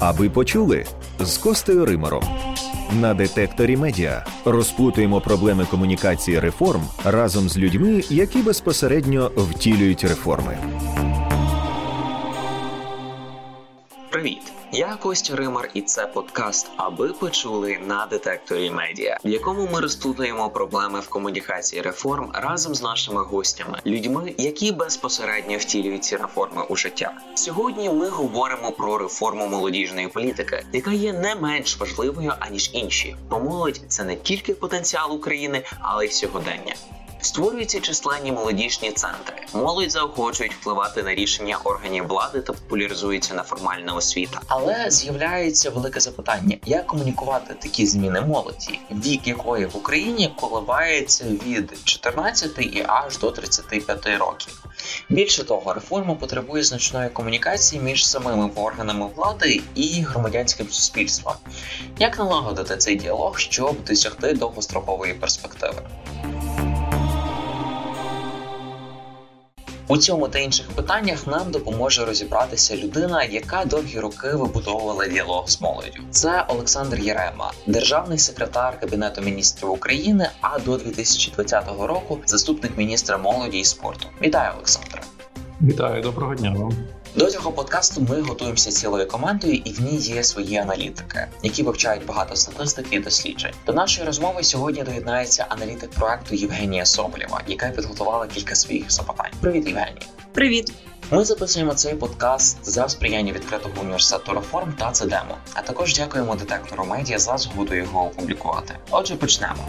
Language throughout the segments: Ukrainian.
Аби почули з Костею Римаром На детекторі медіа розплутуємо проблеми комунікації реформ разом з людьми, які безпосередньо втілюють реформи. Я Костя Римар, і це подкаст, аби почули на детекторі медіа, в якому ми розплутуємо проблеми в комунікації реформ разом з нашими гостями, людьми, які безпосередньо втілюють ці реформи у життя. Сьогодні ми говоримо про реформу молодіжної політики, яка є не менш важливою аніж інші. Бо молодь це не тільки потенціал України, але й сьогодення. Створюються численні молодіжні центри. Молодь заохочують впливати на рішення органів влади та популяризується неформальна освіта. Але з'являється велике запитання: як комунікувати такі зміни молоді, вік якої в Україні коливається від 14 і аж до 35 років. Більше того, реформа потребує значної комунікації між самими органами влади і громадянським суспільством. Як налагодити цей діалог, щоб досягти довгострокової перспективи? У цьому та інших питаннях нам допоможе розібратися людина, яка довгі роки вибудовувала діалог з молоддю. Це Олександр Єрема, державний секретар Кабінету міністрів України, а до 2020 року заступник міністра молоді і спорту. Вітаю, Олександра! Вітаю, доброго дня вам. До цього подкасту ми готуємося цілою командою, і в ній є свої аналітики, які вивчають багато статистик і досліджень. До нашої розмови сьогодні доєднається аналітик проекту Євгенія Соболєва, яка підготувала кілька своїх запитань. Привіт, Євгенія! Привіт! Ми записуємо цей подкаст за сприяння відкритого університету реформ та ЦДЕМО. А також дякуємо детектору медіа за згоду його опублікувати. Отже, почнемо.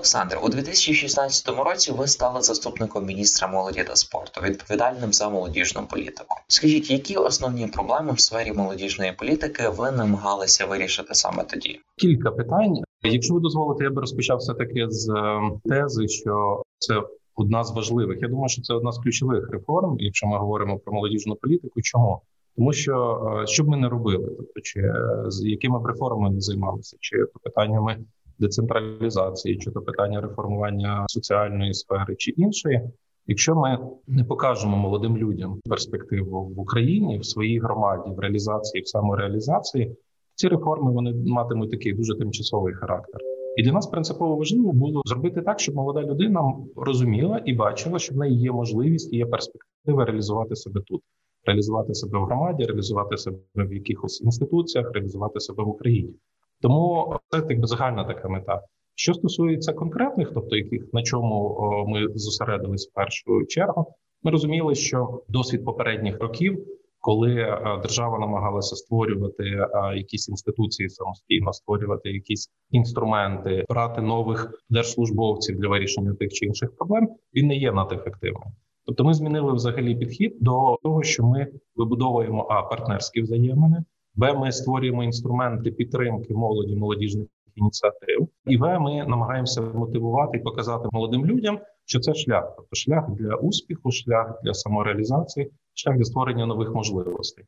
Олександр, у 2016 році ви стали заступником міністра молоді та спорту, відповідальним за молодіжну політику. Скажіть, які основні проблеми в сфері молодіжної політики ви намагалися вирішити саме тоді? Кілька питань. Якщо ви дозволите, я би розпочав все таки з е, тези, що це одна з важливих. Я думаю, що це одна з ключових реформ, якщо ми говоримо про молодіжну політику. Чому? Тому що е, що б ми не робили, тобто чи е, з якими б реформами не займалися, чи питаннями децентралізації, чи то питання реформування соціальної сфери чи іншої. Якщо ми не покажемо молодим людям перспективу в Україні в своїй громаді, в реалізації, в самореалізації, ці реформи вони матимуть такий дуже тимчасовий характер. І для нас принципово важливо було зробити так, щоб молода людина розуміла і бачила, що в неї є можливість і є перспектива реалізувати себе тут, реалізувати себе в громаді, реалізувати себе в якихось інституціях, реалізувати себе в Україні. Тому це якби загальна така мета. Що стосується конкретних, тобто яких на чому ми зосередились в першу чергу, ми розуміли, що досвід попередніх років, коли держава намагалася створювати якісь інституції самостійно, створювати якісь інструменти, брати нових держслужбовців для вирішення тих чи інших проблем, він не є надефективним. Тобто, ми змінили взагалі підхід до того, що ми вибудовуємо а партнерські взаємини. Б, ми створюємо інструменти підтримки молоді, молодіжних ініціатив, і В, ми намагаємося мотивувати і показати молодим людям, що це шлях, тобто шлях для успіху, шлях для самореалізації, шлях для створення нових можливостей,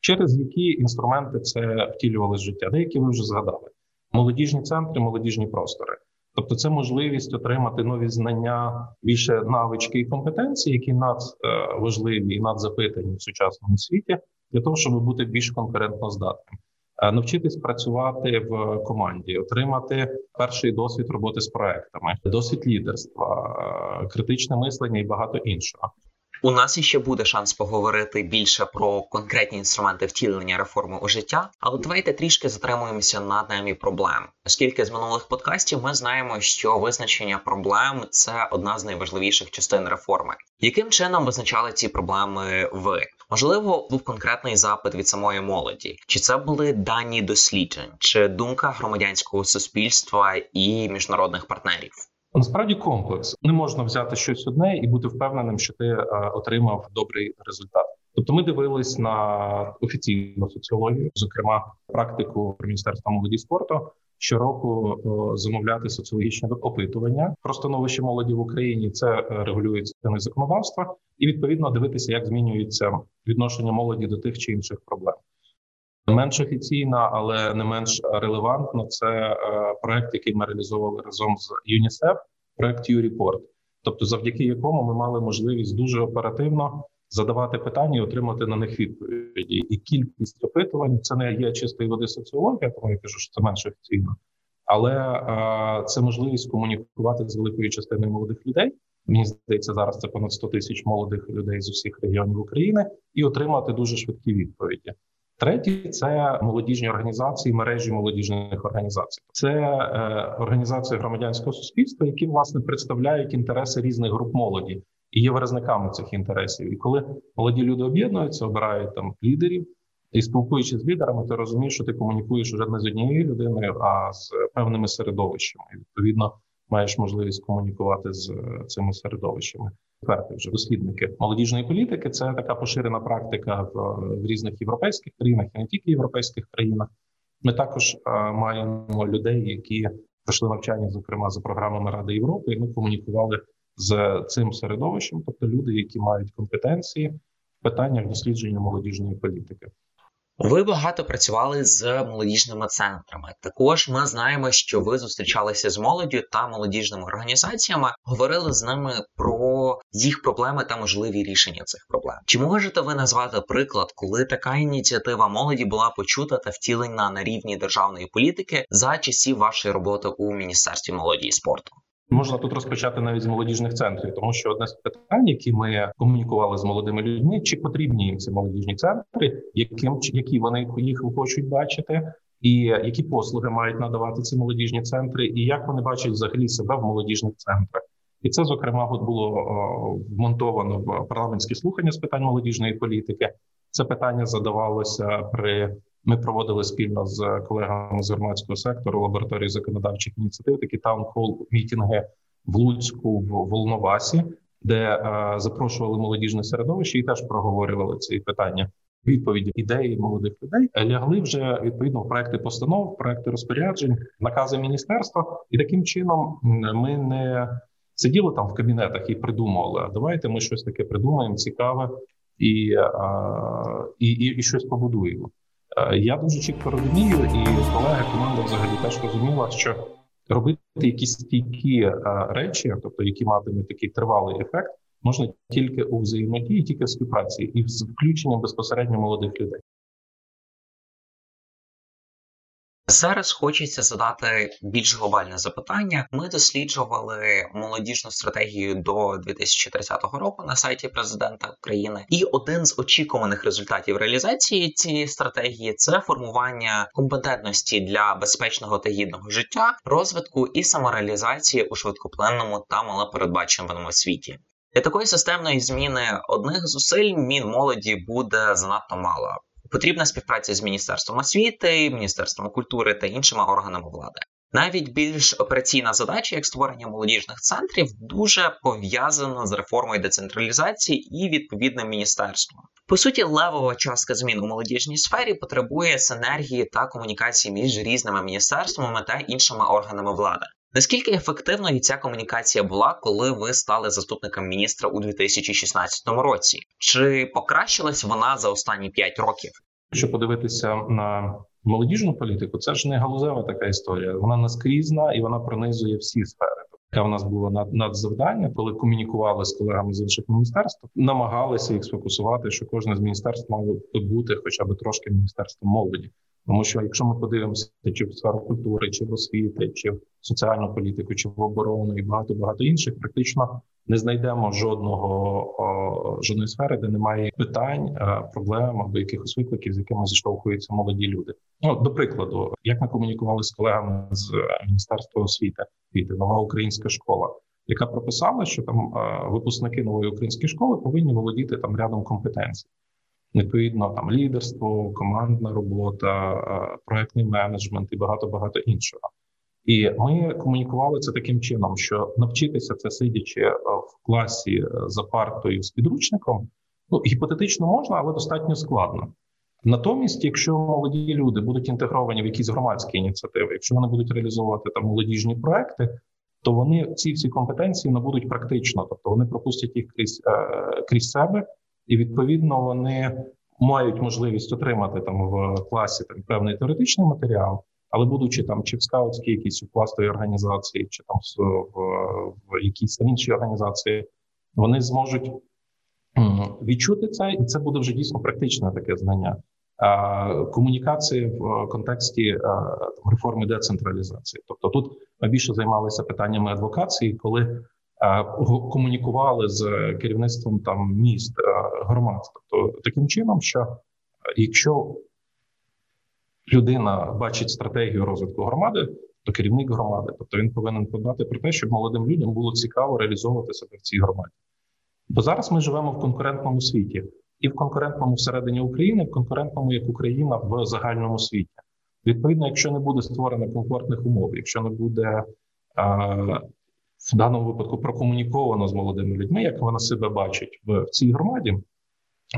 через які інструменти це втілювали з життя. Деякі ви вже згадали: молодіжні центри, молодіжні простори. Тобто, це можливість отримати нові знання, більше навички і компетенції, які надважливі і надзапитані в сучасному світі, для того, щоб бути більш конкурентно здатним. Е, навчитись працювати в команді, отримати перший досвід роботи з проектами, досвід лідерства, е, критичне мислення і багато іншого. У нас іще буде шанс поговорити більше про конкретні інструменти втілення реформи у життя, але давайте трішки затримуємося на темі проблем, оскільки з минулих подкастів ми знаємо, що визначення проблем це одна з найважливіших частин реформи. Яким чином визначали ці проблеми ви? Можливо, був конкретний запит від самої молоді, чи це були дані досліджень, чи думка громадянського суспільства і міжнародних партнерів? Насправді комплекс не можна взяти щось одне і бути впевненим, що ти е, отримав добрий результат. Тобто, ми дивились на офіційну соціологію, зокрема практику міністерства молоді спорту. Щороку замовляти соціологічне опитування про становище молоді в Україні. Це е, регулюється законодавства, і відповідно дивитися, як змінюється відношення молоді до тих чи інших проблем. Менш офіційна, але не менш релевантна. Це е, проект, який ми реалізовували разом з ЮНІСЕФ, проект «U-Report», тобто, завдяки якому ми мали можливість дуже оперативно задавати питання і отримати на них відповіді. І кількість опитувань це не є чистої води соціологія, тому я кажу, що це менш офіційно, але е, це можливість комунікувати з великою частиною молодих людей. Мені здається, зараз це понад 100 тисяч молодих людей з усіх регіонів України і отримати дуже швидкі відповіді. Третє це молодіжні організації, мережі молодіжних організацій. Це е, організації громадянського суспільства, які власне представляють інтереси різних груп молоді і є виразниками цих інтересів. І коли молоді люди об'єднуються, обирають там лідерів і спілкуючись з лідерами, ти розумієш, що ти комунікуєш вже не з однією людиною, а з певними середовищами. І, Відповідно, маєш можливість комунікувати з цими середовищами. Четверте, вже дослідники молодіжної політики. Це така поширена практика в, в різних європейських країнах і не тільки європейських країнах. Ми також е, маємо людей, які пройшли навчання, зокрема за програмами Ради Європи. і Ми комунікували з цим середовищем, тобто люди, які мають компетенції в питаннях дослідження молодіжної політики. Ви багато працювали з молодіжними центрами. Також ми знаємо, що ви зустрічалися з молоддю та молодіжними організаціями, говорили з ними про їх проблеми та можливі рішення цих проблем. Чи можете ви назвати приклад, коли така ініціатива молоді була почута та втілена на рівні державної політики за часів вашої роботи у міністерстві молоді і спорту? Можна тут розпочати навіть з молодіжних центрів, тому що одне з питань, які ми комунікували з молодими людьми, чи потрібні їм ці молодіжні центри, яким які вони їх хочуть бачити, і які послуги мають надавати ці молодіжні центри, і як вони бачать взагалі себе в молодіжних центрах. І це зокрема було вмонтовано в парламентські слухання з питань молодіжної політики. Це питання задавалося при ми проводили спільно з колегами з громадського сектору лабораторії законодавчих ініціатив такі таунхол мітинги в Луцьку в Волновасі, де е, запрошували молодіжне середовище і теж проговорювали ці питання. Відповіді ідеї молодих людей лягли вже відповідно в проекти постанов, проекти розпоряджень, накази міністерства, і таким чином ми не сиділи там в кабінетах і придумували. А давайте ми щось таке придумаємо, цікаве і, і, і, і щось побудуємо. Е, я дуже чітко розумію, і колеги команда взагалі теж розуміла, що робити якісь стійкі е, речі, тобто які матимуть такий тривалий ефект, можна тільки у взаємодії, тільки в співпраці і з включенням безпосередньо молодих людей. Зараз хочеться задати більш глобальне запитання. Ми досліджували молодіжну стратегію до 2030 року на сайті президента України, і один з очікуваних результатів реалізації цієї стратегії це формування компетентності для безпечного та гідного життя, розвитку і самореалізації у швидкоплинному та малопередбачуваному світі. Для такої системної зміни одних зусиль Мінмолоді буде занадто мало. Потрібна співпраця з міністерством освіти, міністерством культури та іншими органами влади. Навіть більш операційна задача, як створення молодіжних центрів, дуже пов'язана з реформою децентралізації і відповідним міністерством. По суті, левова частка змін у молодіжній сфері потребує синергії та комунікації між різними міністерствами та іншими органами влади. Наскільки ефективною ця комунікація була, коли ви стали заступником міністра у 2016 році? Чи покращилась вона за останні 5 років? Якщо подивитися на молодіжну політику, це ж не галузева така історія. Вона наскрізна і вона пронизує всі сфери. Яка в нас було над надзавдання, коли комунікували з колегами з інших міністерств, намагалися їх сфокусувати, що кожне з міністерств мало бути, хоча б трошки міністерством молоді. Тому що якщо ми подивимося, чи в сферу культури, чи в освіти, чи в соціальну політику, чи в оборону і багато багато інших, практично не знайдемо жодного жодної сфери, де немає питань, проблем або якихось викликів, з якими зіштовхуються молоді люди. Ну до прикладу, як ми комунікували з колегами з міністерства освіти, нова українська школа. Яка прописала, що там випускники нової української школи повинні володіти там рядом компетенцій відповідно там лідерство, командна робота, е, проектний менеджмент і багато багато іншого. І ми комунікували це таким чином, що навчитися це сидячи е, в класі е, за партою з підручником, ну гіпотетично можна, але достатньо складно. Натомість, якщо молоді люди будуть інтегровані в якісь громадські ініціативи, якщо вони будуть реалізовувати там молодіжні проекти, то вони ці всі компетенції набудуть практично, тобто вони пропустять їх крізь крізь себе і відповідно вони мають можливість отримати там в класі там певний теоретичний матеріал, але будучи там чи в скаутській якійсь у пластовій організації, чи там в, в, якійсь там іншій організації, вони зможуть відчути це, і це буде вже дійсно практичне таке знання. Комунікації в контексті реформи децентралізації, тобто тут ми більше займалися питаннями адвокації, коли комунікували з керівництвом там міст громад. Тобто таким чином, що якщо людина бачить стратегію розвитку громади, то керівник громади, тобто він повинен подбати про те, щоб молодим людям було цікаво реалізовувати себе в цій громаді. Бо зараз ми живемо в конкурентному світі, і в конкурентному всередині України, в конкурентному як Україна в загальному світі. Відповідно, якщо не буде створено комфортних умов, якщо не буде в даному випадку прокомуніковано з молодими людьми, як вона себе бачить в, в цій громаді,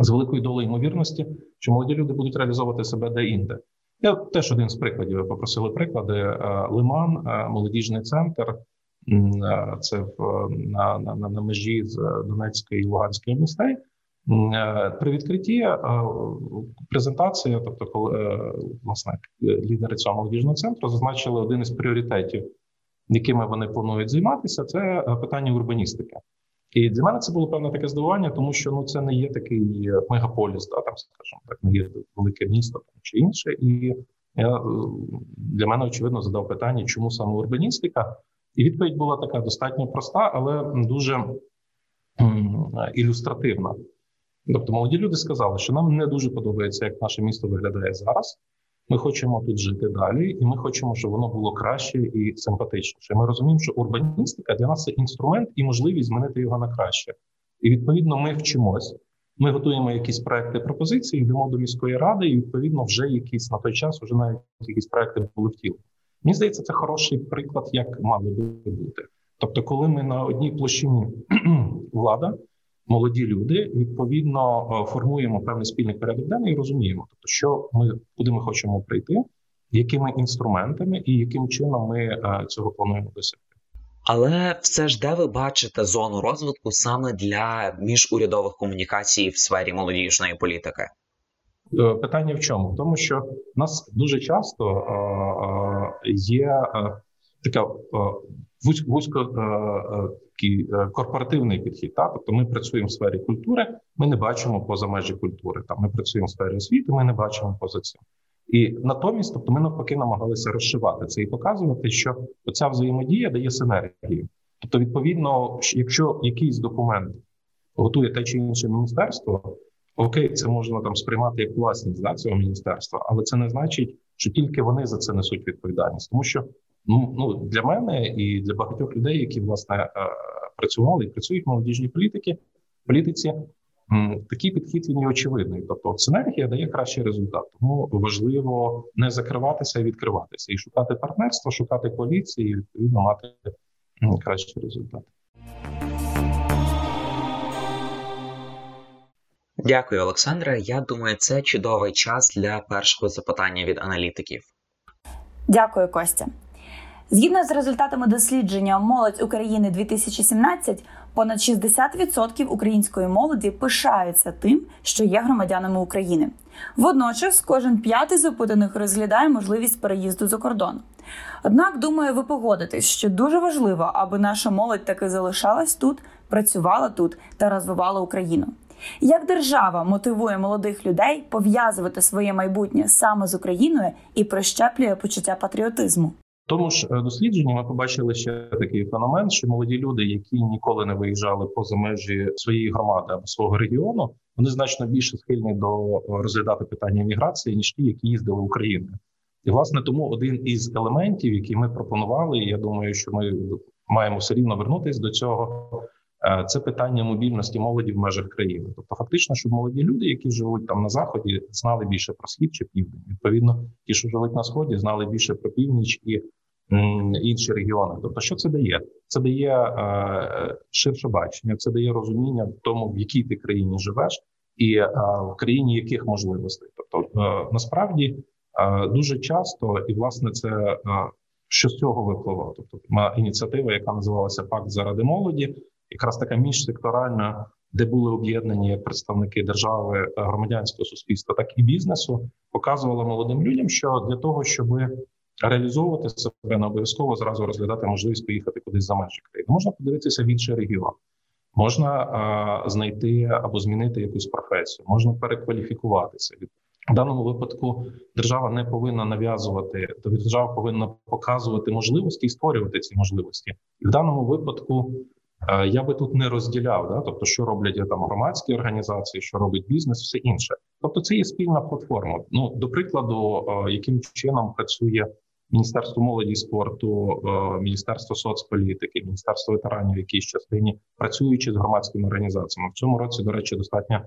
з великою долею ймовірності, що молоді люди будуть реалізовувати себе де-інде. Я теж один з прикладів. Ви попросили приклади. Е, Лиман, е, молодіжний центр. Е, це в на, на, на межі з Донецької і Луганської областей. При відкритті презентації, тобто, коли власне лідери цього молодіжного центру зазначили один із пріоритетів, якими вони планують займатися, це питання урбаністики. І для мене це було певне таке здивування, тому що ну це не є такий мегаполіс, да, там скажімо так, не є велике місто там, чи інше. І я е, для мене очевидно задав питання, чому саме урбаністика, і відповідь була така достатньо проста, але дуже ілюстративна. Тобто, молоді люди сказали, що нам не дуже подобається, як наше місто виглядає зараз. Ми хочемо тут жити далі, і ми хочемо, щоб воно було краще і симпатичніше. Ми розуміємо, що урбаністика для нас це інструмент і можливість змінити його на краще. І відповідно ми вчимось. Ми готуємо якісь проекти пропозиції, йдемо до міської ради, і відповідно вже якісь на той час вже навіть якісь проекти були втілені. Мені здається, це хороший приклад, як мало би бути. Тобто, коли ми на одній площині влада молоді люди відповідно е, формуємо певний спільний порядок денний і розуміємо, тобто, що ми куди ми хочемо прийти, якими інструментами і яким чином ми е, цього плануємо досягти. Але все ж де ви бачите зону розвитку саме для міжурядових комунікацій в сфері молодіжної політики? Е, питання в чому? В тому, що в нас дуже часто є така вузько е, е, такий е, корпоративний підхід. Та? Тобто ми працюємо в сфері культури, ми не бачимо поза межі культури. Там ми працюємо в сфері освіти, ми не бачимо поза цим. І натомість, тобто, ми навпаки намагалися розшивати це і показувати, що оця взаємодія дає синергію. Тобто, відповідно, якщо якийсь документ готує те чи інше міністерство, окей, це можна там сприймати як власність да, цього міністерства, але це не значить, що тільки вони за це несуть відповідальність, тому що Ну ну для мене і для багатьох людей, які власне е, працювали і працюють в молодіжній політики, політиці. Такий підхід він є очевидний. Тобто синергія дає кращий результат. Тому важливо не закриватися, і відкриватися і шукати партнерство, шукати коаліції, і відповідно мати кращий результат. Дякую, Олександре. Я думаю, це чудовий час для першого запитання від аналітиків. Дякую, Костя. Згідно з результатами дослідження Молодь України 2017 понад 60% української молоді пишаються тим, що є громадянами України. Водночас, кожен п'ятий з опитаних розглядає можливість переїзду за кордон. Однак, думаю, ви погодитесь, що дуже важливо, аби наша молодь таки залишалась тут, працювала тут та розвивала Україну. Як держава мотивує молодих людей пов'язувати своє майбутнє саме з Україною і прищеплює почуття патріотизму? Тому ж е, дослідженні ми побачили ще такий феномен, що молоді люди, які ніколи не виїжджали поза межі своєї громади або свого регіону, вони значно більше схильні до е, розглядати питання міграції ніж ті, які їздили Україною. І власне тому один із елементів, які ми пропонували, я думаю, що ми маємо все рівно вернутися до цього. Е, це питання мобільності молоді в межах країни. Тобто, фактично, щоб молоді люди, які живуть там на заході, знали більше про схід чи південь. Відповідно, ті, що живуть на сході, знали більше про північ і інші регіони. Тобто, що це дає? Це дає е, ширше бачення, це дає розуміння в тому, в якій ти країні живеш, і е, в країні яких можливостей. Тобто е, насправді е, дуже часто, і власне це е, що з цього випливало. Тобто ініціатива, яка називалася Пакт заради молоді, якраз така міжсекторальна. Де були об'єднані як представники держави, е, громадянського суспільства, так і бізнесу, показувала молодим людям, що для того, щоб реалізовувати себе не обов'язково зразу розглядати можливість поїхати кудись за межі країни. Можна подивитися в інший регіон. можна а, знайти або змінити якусь професію, можна перекваліфікуватися. В даному випадку держава не повинна нав'язувати, держава повинна показувати можливості і створювати ці можливості. І в даному випадку е, я би тут не розділяв, да, тобто, що роблять там громадські організації, що робить бізнес, все інше. Тобто, це є спільна платформа. Ну до прикладу, е, яким чином працює Міністерство молоді і спорту, е, Міністерство соцполітики, Міністерство ветеранів, в якійсь частині працюючи з громадськими організаціями в цьому році, до речі, достатньо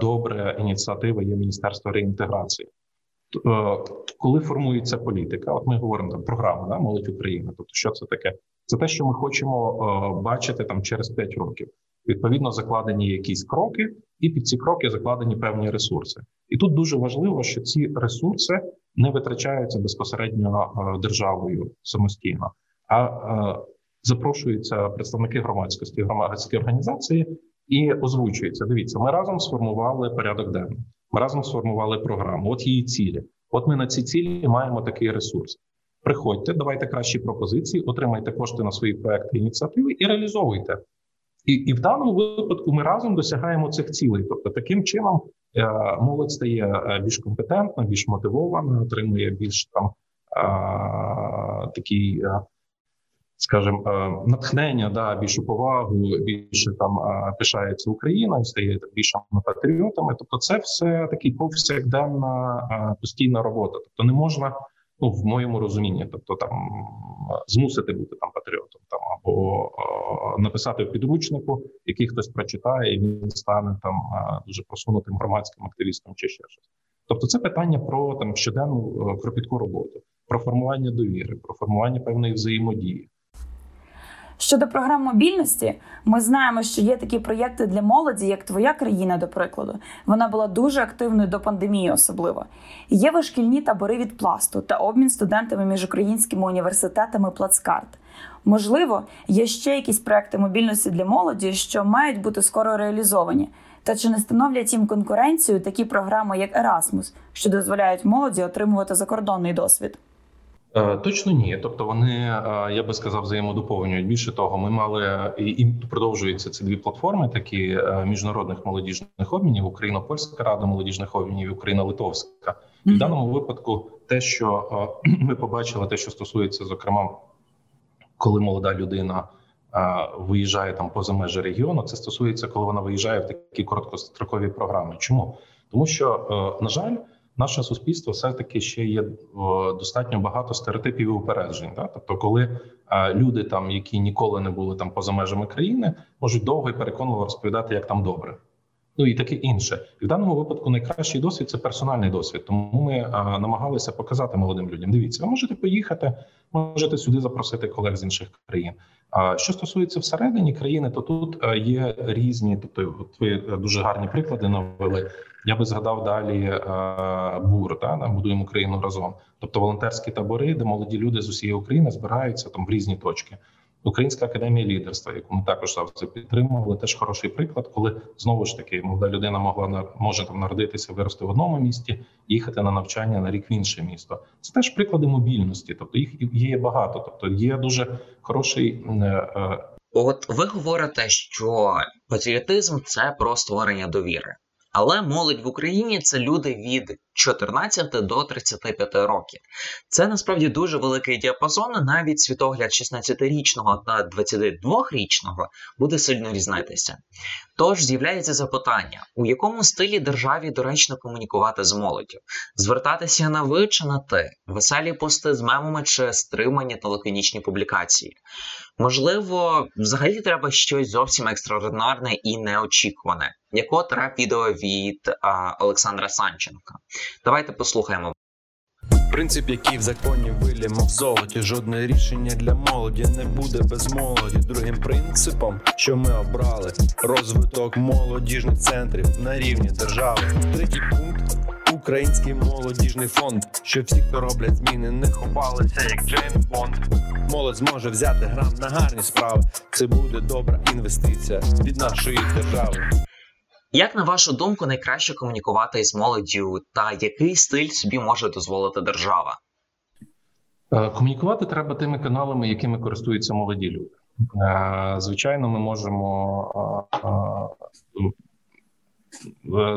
добра ініціатива є Міністерство реінтеграції. Е, коли формується політика, от ми говоримо там програма да, молодь України. Тобто, що це таке? Це те, що ми хочемо е, бачити там через 5 років. Відповідно, закладені якісь кроки, і під ці кроки закладені певні ресурси. І тут дуже важливо, що ці ресурси не витрачаються безпосередньо е, державою самостійно, а запрошуються представники громадськості, громадські організації і озвучується. Дивіться, ми разом сформували порядок денний. Ми разом сформували програму. От її цілі. От ми на ці цілі маємо такий ресурс. Приходьте, давайте кращі пропозиції, отримайте кошти на свої проекти ініціативи і реалізовуйте. І і в даному випадку ми разом досягаємо цих цілей. Тобто, таким чином е, молодь стає е, більш компетентна, більш мотивована, отримує більш там е, такий скажімо, натхнення, да більшу повагу, більше там пишається Україною, стає більшими патріотами. Тобто, це все такий повсякденна постійна робота. Тобто, не можна. Ну, в моєму розумінні, тобто там змусити бути там патріотом, там або е, написати в підручнику, який хтось прочитає, і він стане там е, дуже просунутим громадським активістом чи ще щось. Тобто, це питання про там щоденну е, кропітку роботу, про формування довіри, про формування певної взаємодії. Щодо програм мобільності, ми знаємо, що є такі проєкти для молоді, як твоя країна, до прикладу. Вона була дуже активною до пандемії, особливо. Є вишкільні табори від пласту та обмін студентами між українськими університетами Плацкарт. Можливо, є ще якісь проекти мобільності для молоді, що мають бути скоро реалізовані. Та чи не становлять їм конкуренцію такі програми, як Erasmus, що дозволяють молоді отримувати закордонний досвід? Е, точно ні, тобто вони е, я би сказав взаємодоповнюють. Більше того, ми мали і продовжуються ці дві платформи, такі е, міжнародних молодіжних обмінів: Україно-Польська рада молодіжних обмінів, і Україна-Литовська. Mm-hmm. В даному випадку, те, що ми побачили, те, що стосується, зокрема, коли молода людина виїжджає там поза межі регіону, це стосується, коли вона виїжджає в такі короткострокові програми. Чому тому, що на жаль наше суспільство все таки ще є достатньо багато стереотипів і упереджень. Да? Тобто, коли люди, там які ніколи не були там поза межами країни, можуть довго і переконливо розповідати, як там добре. Ну і таке інше, і в даному випадку найкращий досвід це персональний досвід. Тому ми а, намагалися показати молодим людям. Дивіться, ви можете поїхати, можете сюди запросити колег з інших країн. А що стосується всередині країни, то тут є різні, тобто от ви дуже гарні приклади навели. Я би згадав далі е, бур та нам будуємо Україну разом. Тобто волонтерські табори, де молоді люди з усієї України збираються там в різні точки. Українська академія лідерства, яку ми також завжди підтримували, теж хороший приклад, коли знову ж таки молода людина могла може там народитися, вирости в одному місті, їхати на навчання на рік в інше місто. Це теж приклади мобільності, тобто їх є багато. Тобто є дуже хороший. Е, е, От ви говорите, що патріотизм це про створення довіри. Але молодь в Україні це люди від 14 до 35 років. Це насправді дуже великий діапазон. Навіть світогляд 16-річного та 22-річного буде сильно різнитися. Тож з'являється запитання, у якому стилі державі доречно комунікувати з молоддю? звертатися на ви чи на ти, веселі пости з мемами чи стримані та публікації. Можливо, взагалі треба щось зовсім екстраординарне і неочікуване, як от реп відео від а, Олександра Санченка. Давайте послухаємо. Принцип, який в законі вилімо в золоті. Жодне рішення для молоді не буде без молоді. Другим принципом, що ми обрали, розвиток молодіжних центрів на рівні держави. Третій пункт український молодіжний фонд. Що всі, хто роблять зміни, не ховалися, як Джеймс Бонд. Молодь зможе взяти грант на гарні справи. Це буде добра інвестиція від нашої держави. Як на вашу думку, найкраще комунікувати із молоддю, та який стиль собі може дозволити держава? Е, комунікувати треба тими каналами, якими користуються молоді люди. Звичайно, ми можемо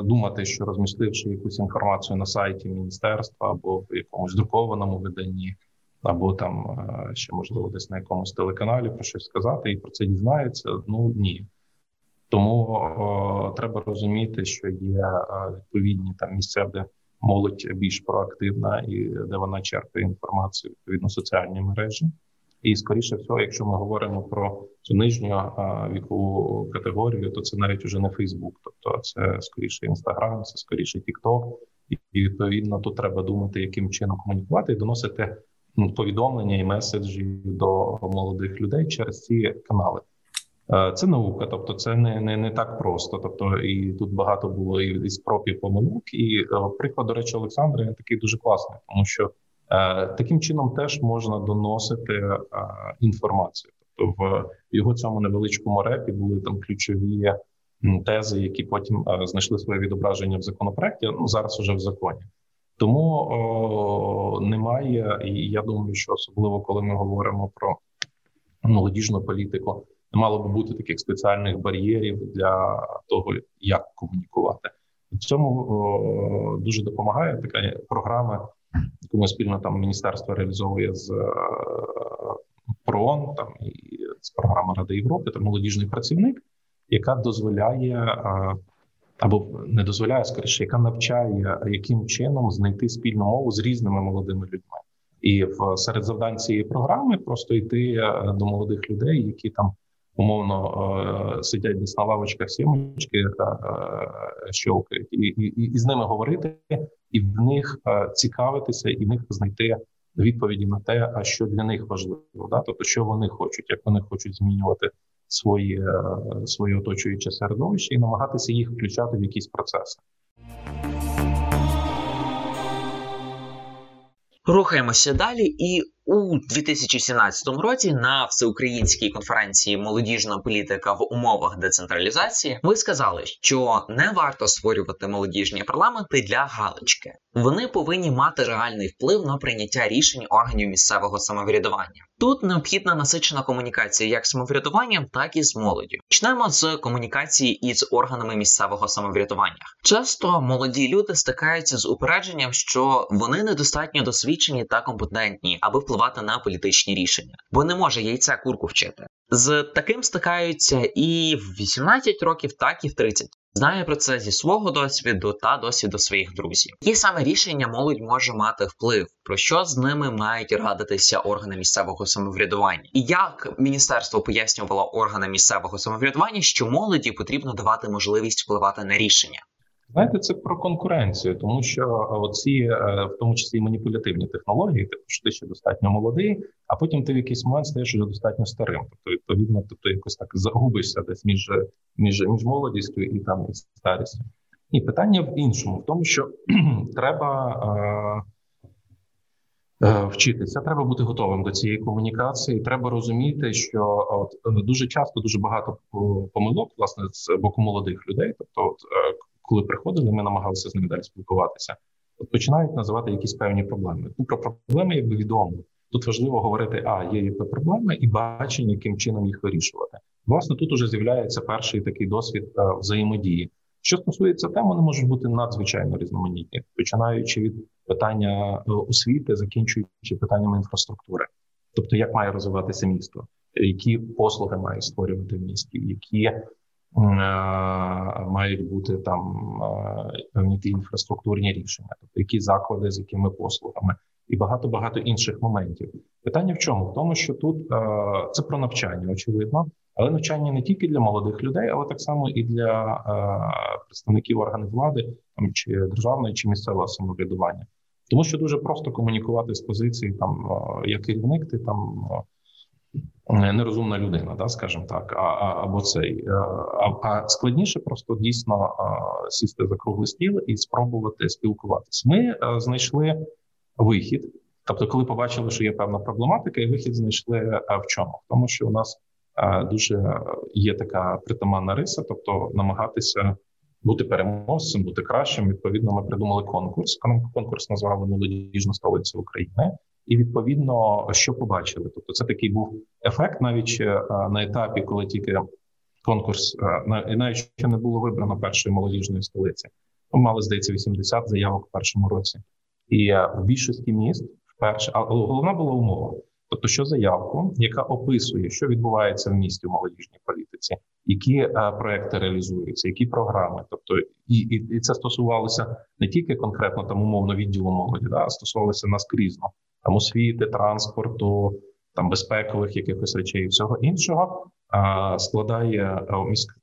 думати, що розмістивши якусь інформацію на сайті міністерства або в якомусь друкованому виданні, або там ще можливо десь на якомусь телеканалі про щось сказати, і про це дізнається. Ну ні. Тому о, треба розуміти, що є відповідні там місця, де молодь більш проактивна і де вона черпає інформацію відповідно соціальні мережі. І скоріше всього, якщо ми говоримо про цю нижню вікову категорію, то це навіть уже не Фейсбук, тобто це скоріше Інстаграм, це скоріше Тікток, і відповідно тут треба думати, яким чином комунікувати і доносити повідомлення і меседжі до молодих людей через ці канали. Е, це наука, тобто це не не, не так просто. Тобто, і тут багато було і спроб і помилок. І е, приклад, до речі, Олександра такий дуже класний, тому що е, таким чином теж можна доносити інформацію. Тобто, в його цьому невеличкому репі були там ключові тези, які потім знайшли своє відображення в законопроекті. Ну зараз уже в законі. Тому о, немає, і я думаю, що особливо коли ми говоримо про молодіжну політику не мало би бути таких спеціальних бар'єрів для того, як комунікувати. В цьому о, дуже допомагає така програма, яку ми спільно там міністерство реалізовує з е, ПРООН, там і з програми Ради Європи та молодіжний працівник, яка дозволяє. Е, або не дозволяє скоріше, яка навчає, яким чином знайти спільну мову з різними молодими людьми, і в серед завдань цієї програми просто йти е, до молодих людей, які там умовно е, сидять десь на лавочках сімочки е, щелкають, і, і, і з ними говорити, і в них е, цікавитися, і в них знайти відповіді на те, а що для них важливо, да? тобто що вони хочуть, як вони хочуть змінювати свої свої оточуюче середовище і намагатися їх включати в якісь процеси. Рухаємося далі, і у 2017 році на всеукраїнській конференції молодіжна політика в умовах децентралізації ви сказали, що не варто створювати молодіжні парламенти для галочки. Вони повинні мати реальний вплив на прийняття рішень органів місцевого самоврядування. Тут необхідна насичена комунікація як з самоврядуванням, так і з молоддю. Почнемо з комунікації із органами місцевого самоврядування. Часто молоді люди стикаються з упередженням, що вони недостатньо досвідчені та компетентні, аби впливати на політичні рішення, бо не може яйця курку вчити. З таким стикаються і в 18 років, так і в 30. Знаю про це зі свого досвіду та досвіду своїх друзів. Які саме рішення молодь може мати вплив, про що з ними мають радитися органи місцевого самоврядування, і як міністерство пояснювало органам місцевого самоврядування, що молоді потрібно давати можливість впливати на рішення. Знаєте, це про конкуренцію, тому що оці, е, в тому числі маніпулятивні технології, типу, ти ще достатньо молодий, а потім ти в якийсь момент стаєш вже достатньо старим. Тобто, відповідно, тобто якось так загубишся десь між між між молодістю і там і старістю. І питання в іншому, в тому, що треба. Е, е, Вчитися, треба бути готовим до цієї комунікації. Треба розуміти, що от дуже часто дуже багато помилок власне з боку молодих людей. Тобто, от коли приходили, ми намагалися з ними далі спілкуватися. От починають називати якісь певні проблеми. Ну про проблеми якби відомо. Тут важливо говорити, а є якби проблеми і бачення, яким чином їх вирішувати. Власне, тут уже з'являється перший такий досвід а, е, взаємодії. Що стосується тем, вони можуть бути надзвичайно різноманітні, починаючи від питання е, освіти, закінчуючи питаннями інфраструктури, тобто як має розвиватися місто, які послуги має створювати в місті, які мають бути там е, певні ті інфраструктурні рішення, тобто які заклади з якими послугами, і багато багато інших моментів. Питання в чому? В тому, що тут е, це про навчання, очевидно, але навчання не тільки для молодих людей, але так само і для представників органів влади, там чи державної чи місцевого самоврядування, тому що дуже просто комунікувати з позиції там як керівник, ти там нерозумна людина, да, скажімо так, а, а або цей е, а, а складніше просто дійсно а, сісти за круглий стіл і спробувати спілкуватися. Ми а, е, знайшли вихід. Тобто, коли побачили, що є певна проблематика, і вихід знайшли в чому? В тому, що у нас дуже є така притаманна риса, тобто намагатися бути переможцем, бути кращим. Відповідно, ми придумали конкурс. Конкурс назвали молодіжна столиця України. І відповідно, що побачили. Тобто, це такий був ефект, навіть на етапі, коли тільки конкурс навіть ще не було вибрано першої молодіжної столиці. Ми мали здається 80 заявок в першому році, і в більшості міст вперше, але головна була умова. Тобто, що заявку, яка описує, що відбувається в місті в молодіжній політиці, які е, проекти реалізуються, які програми, тобто і, і і, це стосувалося не тільки конкретно там умовно відділу молоді, да, а стосувалося наскрізно там освіти, транспорту, там безпекових якихось речей і всього іншого. Складає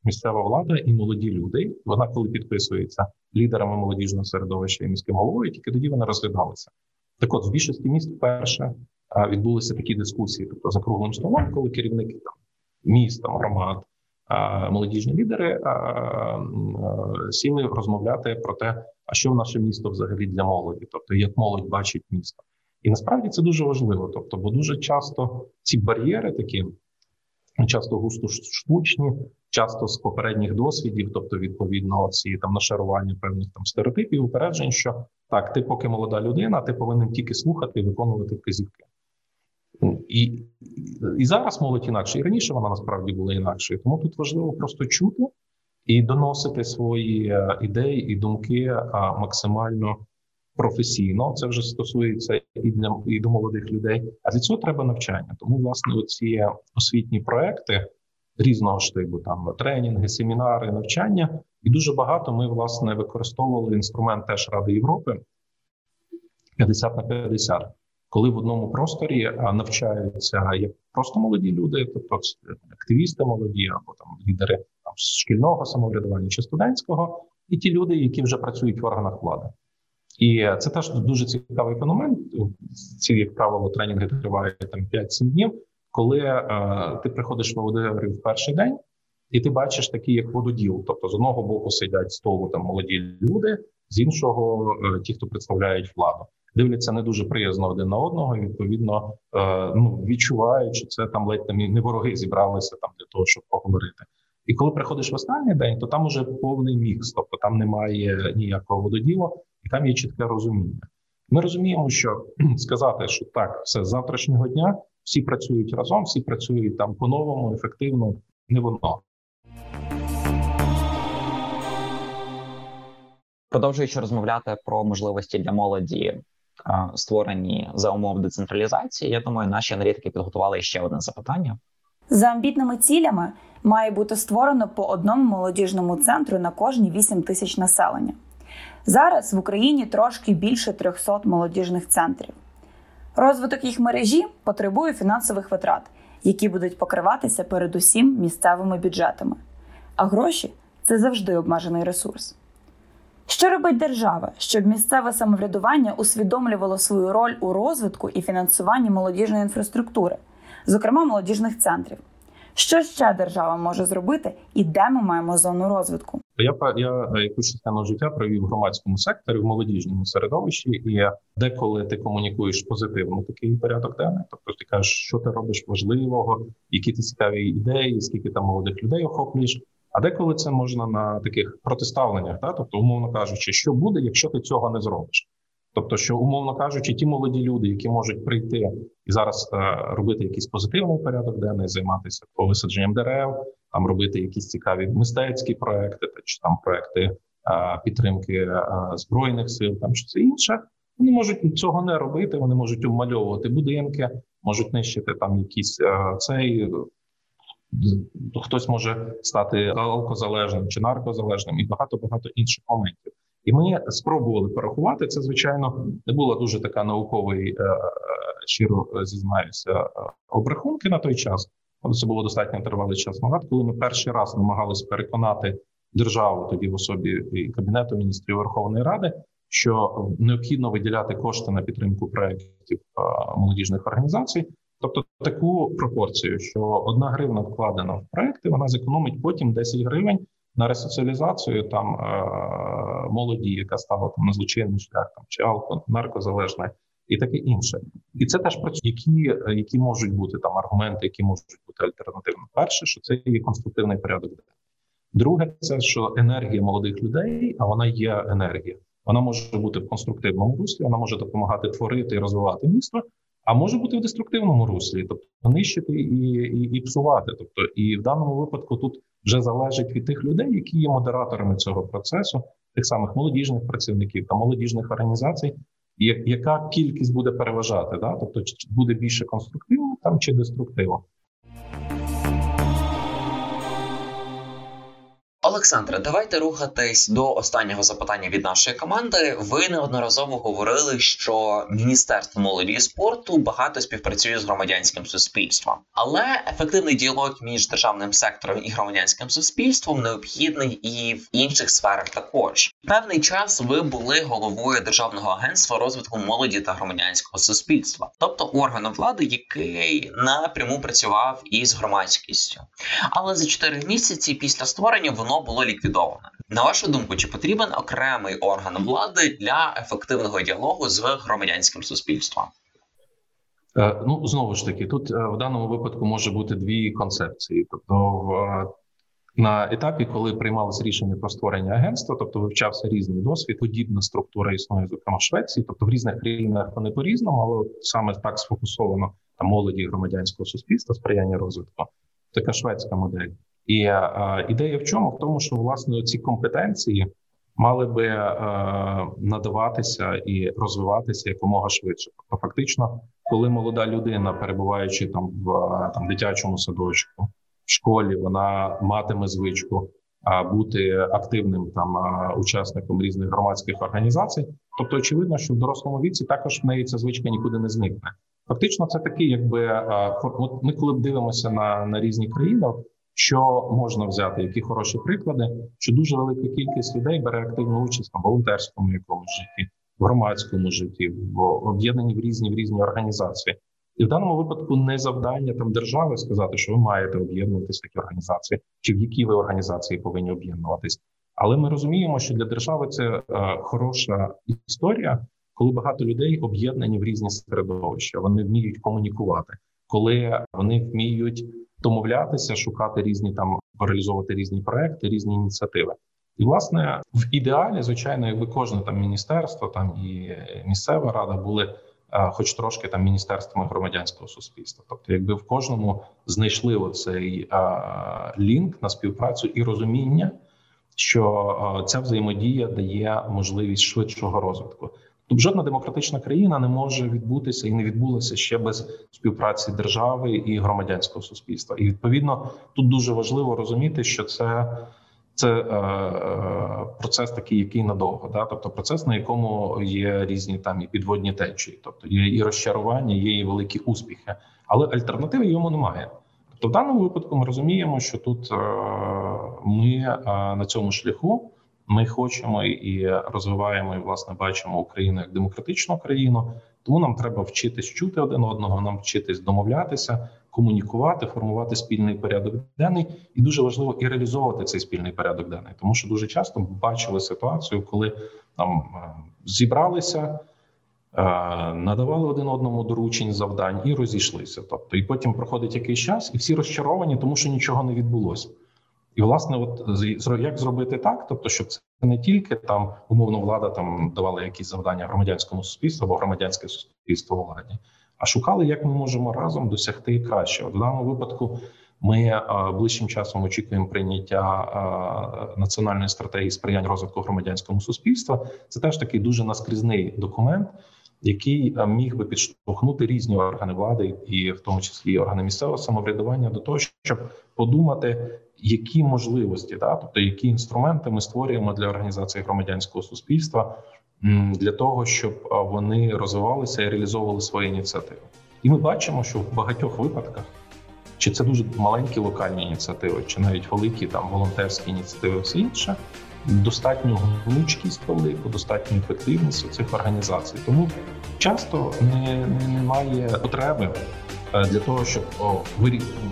місцева влада і молоді люди. Вона коли підписується лідерами молодіжного середовища і міським головою, тільки тоді вони розглядалися. Так, от в більшості міст вперше відбулися такі дискусії, тобто за круглим столом, коли керівники там міст, там, громад, молодіжні лідери сіли розмовляти про те, а що наше місто взагалі для молоді, тобто як молодь бачить місто. І насправді це дуже важливо. Тобто, бо дуже часто ці бар'єри такі часто густо штучні, часто з попередніх досвідів, тобто відповідно ці там нашарування певних там стереотипів, упереджень, що так, ти поки молода людина, ти повинен тільки слухати і виконувати вказівки. І і зараз молодь інакше, і раніше вона насправді була інакшою. Тому тут важливо просто чути і доносити свої е, ідеї і думки максимально професійно. Це вже стосується і для і до молодих людей. А для цього треба навчання. Тому, власне, оці освітні проекти різного штибу, там тренінги, семінари, навчання, і дуже багато ми власне використовували інструмент теж Ради Європи 50 на 50 коли в одному просторі навчаються як просто молоді люди, тобто активісти молоді або там лідери там шкільного самоврядування чи студентського, і ті люди, які вже працюють в органах влади. І це теж дуже цікавий феномен. Ці, як правило, тренінги тривають там 5-7 днів. Коли е, ти приходиш в аудиторію в перший день, і ти бачиш такий, як вододіл. Тобто, з одного боку сидять столу там молоді люди, з іншого е, ті, хто представляють владу дивляться не дуже приязно один на одного. і, Відповідно, е, ну відчувають, що це там ледь там не вороги зібралися там для того, щоб поговорити. І коли приходиш в останній день, то там уже повний мікс, тобто там немає ніякого вододіла, і там є чітке розуміння. Ми розуміємо, що сказати, що так, все з завтрашнього дня всі працюють разом, всі працюють там по-новому, ефективно, не воно. Продовжуючи розмовляти про можливості для молоді створені за умов децентралізації. Я думаю, наші аналітики підготували ще одне запитання. За амбітними цілями має бути створено по одному молодіжному центру на кожні 8 тисяч населення. Зараз в Україні трошки більше 300 молодіжних центрів. Розвиток їх мережі потребує фінансових витрат, які будуть покриватися передусім місцевими бюджетами. А гроші це завжди обмежений ресурс. Що робить держава, щоб місцеве самоврядування усвідомлювало свою роль у розвитку і фінансуванні молодіжної інфраструктури, зокрема молодіжних центрів? Що ще держава може зробити, і де ми маємо зону розвитку? Я я е, якусь частину життя провів в громадському секторі в молодіжному середовищі, і деколи ти комунікуєш позитивно такий порядок денний, тобто ти кажеш, що ти робиш важливого, які ти цікаві ідеї, скільки там молодих людей охоплюєш. А деколи це можна на таких протиставленнях, та тобто, умовно кажучи, що буде, якщо ти цього не зробиш. Тобто, що умовно кажучи, ті молоді люди, які можуть прийти і зараз е, робити якийсь позитивний порядок, денний, займатися висадженням дерев, там робити якісь цікаві мистецькі проекти, та чи там проекти е, підтримки е, збройних сил, там чи це інше. Вони можуть цього не робити. Вони можуть обмальовувати будинки, можуть нищити там якісь е, цей хтось може стати алкозалежним чи наркозалежним, і багато багато інших моментів. І ми спробували порахувати це. Звичайно, не була дуже така науковий е, е, щиро зізнаюся е, обрахунки на той час. Це було достатньо тривалий час назад, коли ми перший раз намагалися переконати державу тоді в особі і кабінету міністрів Верховної Ради, що необхідно виділяти кошти на підтримку проєктів молодіжних організацій. Тобто таку пропорцію, що одна гривна вкладена в проекти, вона зекономить потім 10 гривень на ресоціалізацію там е, молоді, яка стала там на злочинний шлях, там чи алко наркозалежна, і таке інше. І це теж працює, які які можуть бути там аргументи, які можуть бути альтернативно. Перше, що це є конструктивний порядок. Друге, це що енергія молодих людей, а вона є енергія. Вона може бути в конструктивному руслі, вона може допомагати творити і розвивати місто. а може бути в деструктивному руслі, тобто нищити і, і, і псувати. Тобто, і в даному випадку тут вже залежить від тих людей, які є модераторами цього процесу, тих самих молодіжних працівників та молодіжних організацій, яка кількість буде переважати, да? тобто чи буде більше конструктивно там чи деструктивно. Олександре, давайте рухатись до останнього запитання від нашої команди. Ви неодноразово говорили, що міністерство молоді і спорту багато співпрацює з громадянським суспільством, але ефективний діалог між державним сектором і громадянським суспільством необхідний і в інших сферах. Також певний час ви були головою державного агентства розвитку молоді та громадянського суспільства, тобто органу влади, який напряму працював із громадськістю. Але за чотири місяці після створення воно було ліквідоване. На вашу думку, чи потрібен окремий орган влади для ефективного діалогу з громадянським суспільством? Е, ну знову ж таки, тут е, в даному випадку може бути дві концепції. Тобто, в на етапі, коли приймалось рішення про створення агентства, тобто вивчався різний досвід, подібна структура існує, зокрема в Швеції, тобто в різних країнах вони по різному, але саме так сфокусовано там молоді громадянського суспільства, сприяння розвитку. Така шведська модель. І е, ідея в чому? В тому, що власне ці компетенції мали би е, надаватися і розвиватися якомога швидше. Тобто, фактично, коли молода людина, перебуваючи там в там дитячому садочку, в школі, вона матиме звичку а бути активним там учасником різних громадських організацій. Тобто, очевидно, що в дорослому віці також в неї ця звичка нікуди не зникне. Фактично, це такий, якби от ми, коли б дивимося на на різні країни, що можна взяти, які хороші приклади, що дуже велика кількість людей бере активну участь в волонтерському якомусь житті, в громадському житті, в об'єднані в різні в різні організації. І в даному випадку не завдання там держави сказати, що ви маєте об'єднуватись в такі організації, чи в які ви організації повинні об'єднуватись. Але ми розуміємо, що для держави це е, хороша історія, коли багато людей об'єднані в різні середовища. Вони вміють комунікувати, коли вони вміють домовлятися, шукати різні там реалізовувати різні проекти, різні ініціативи. І власне в ідеалі, звичайно, якби кожне там міністерство, там і місцева рада були, а, хоч трошки там міністерствами громадянського суспільства. Тобто, якби в кожному знайшли оцей а, лінк на співпрацю і розуміння, що а, ця взаємодія дає можливість швидшого розвитку. Тобто жодна демократична країна не може відбутися і не відбулася ще без співпраці держави і громадянського суспільства. І відповідно тут дуже важливо розуміти, що це це е, е, процес такий, який надовго, да, тобто процес, на якому є різні там і підводні течії, тобто є і розчарування, є і великі успіхи, але альтернативи йому немає. Тобто, в даному випадку ми розуміємо, що тут е, ми е, на цьому шляху. Ми хочемо і розвиваємо і власне бачимо Україну як демократичну країну. Тому нам треба вчитись чути один одного, нам вчитись домовлятися, комунікувати, формувати спільний порядок денний, і дуже важливо і реалізовувати цей спільний порядок денний, тому що дуже часто бачили ситуацію, коли там е, зібралися. Е, надавали один одному доручень завдань і розійшлися. Тобто, і потім проходить якийсь час, і всі розчаровані, тому що нічого не відбулося. І власне, от як зробити так, тобто, щоб це не тільки там умовно влада там давала якісь завдання громадянському суспільству або громадянське суспільство владі, а шукали, як ми можемо разом досягти кращого. В даному випадку ми а, ближчим часом очікуємо прийняття а, національної стратегії сприяння розвитку громадянському суспільства. Це теж такий дуже наскрізний документ. Який міг би підштовхнути різні органи влади, і в тому числі органи місцевого самоврядування, до того, щоб подумати, які можливості, да, тобто які інструменти ми створюємо для організації громадянського суспільства для того, щоб вони розвивалися і реалізовували свої ініціативи. І ми бачимо, що в багатьох випадках, чи це дуже маленькі локальні ініціативи, чи навіть великі там волонтерські ініціативи, все інше. Достатню гнучкість велику, достатню ефективність у цих організацій. Тому часто не, немає потреби для того, щоб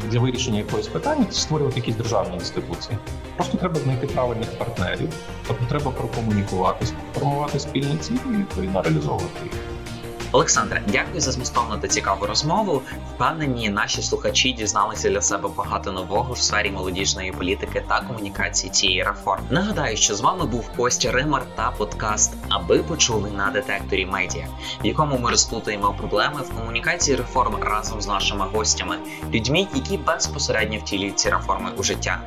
для вирішення якогось питання створювати якісь державні інституції. Просто треба знайти правильних партнерів, тобто треба прокомунікувати, сформувати спільні цілі і відповідно реалізовувати їх. Олександре, дякую за змістовну та цікаву розмову. Впевнені, наші слухачі дізналися для себе багато нового в сфері молодіжної політики та комунікації цієї реформи. Нагадаю, що з вами був Костя Римар та подкаст, аби почули на детекторі медіа, в якому ми розплутуємо проблеми в комунікації реформ разом з нашими гостями, людьми, які безпосередньо втілюють ці реформи у життя.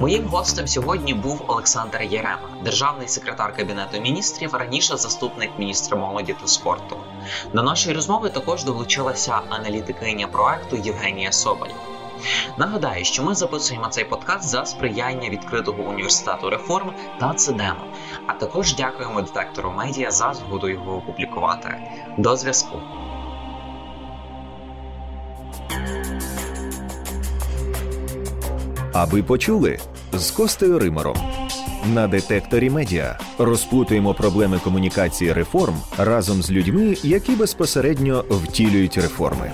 Моїм гостем сьогодні був Олександр Єрема, державний секретар кабінету міністрів, раніше заступник міністра молоді та спорту. До нашої розмови також долучилася аналітикиня проекту Євгенія Соболь. Нагадаю, що ми записуємо цей подкаст за сприяння відкритого університету реформ та ЦДЕМу, а також дякуємо детектору медіа за згоду його опублікувати. До зв'язку. Аби почули з Костею Римором. На детекторі медіа розплутуємо проблеми комунікації реформ разом з людьми, які безпосередньо втілюють реформи.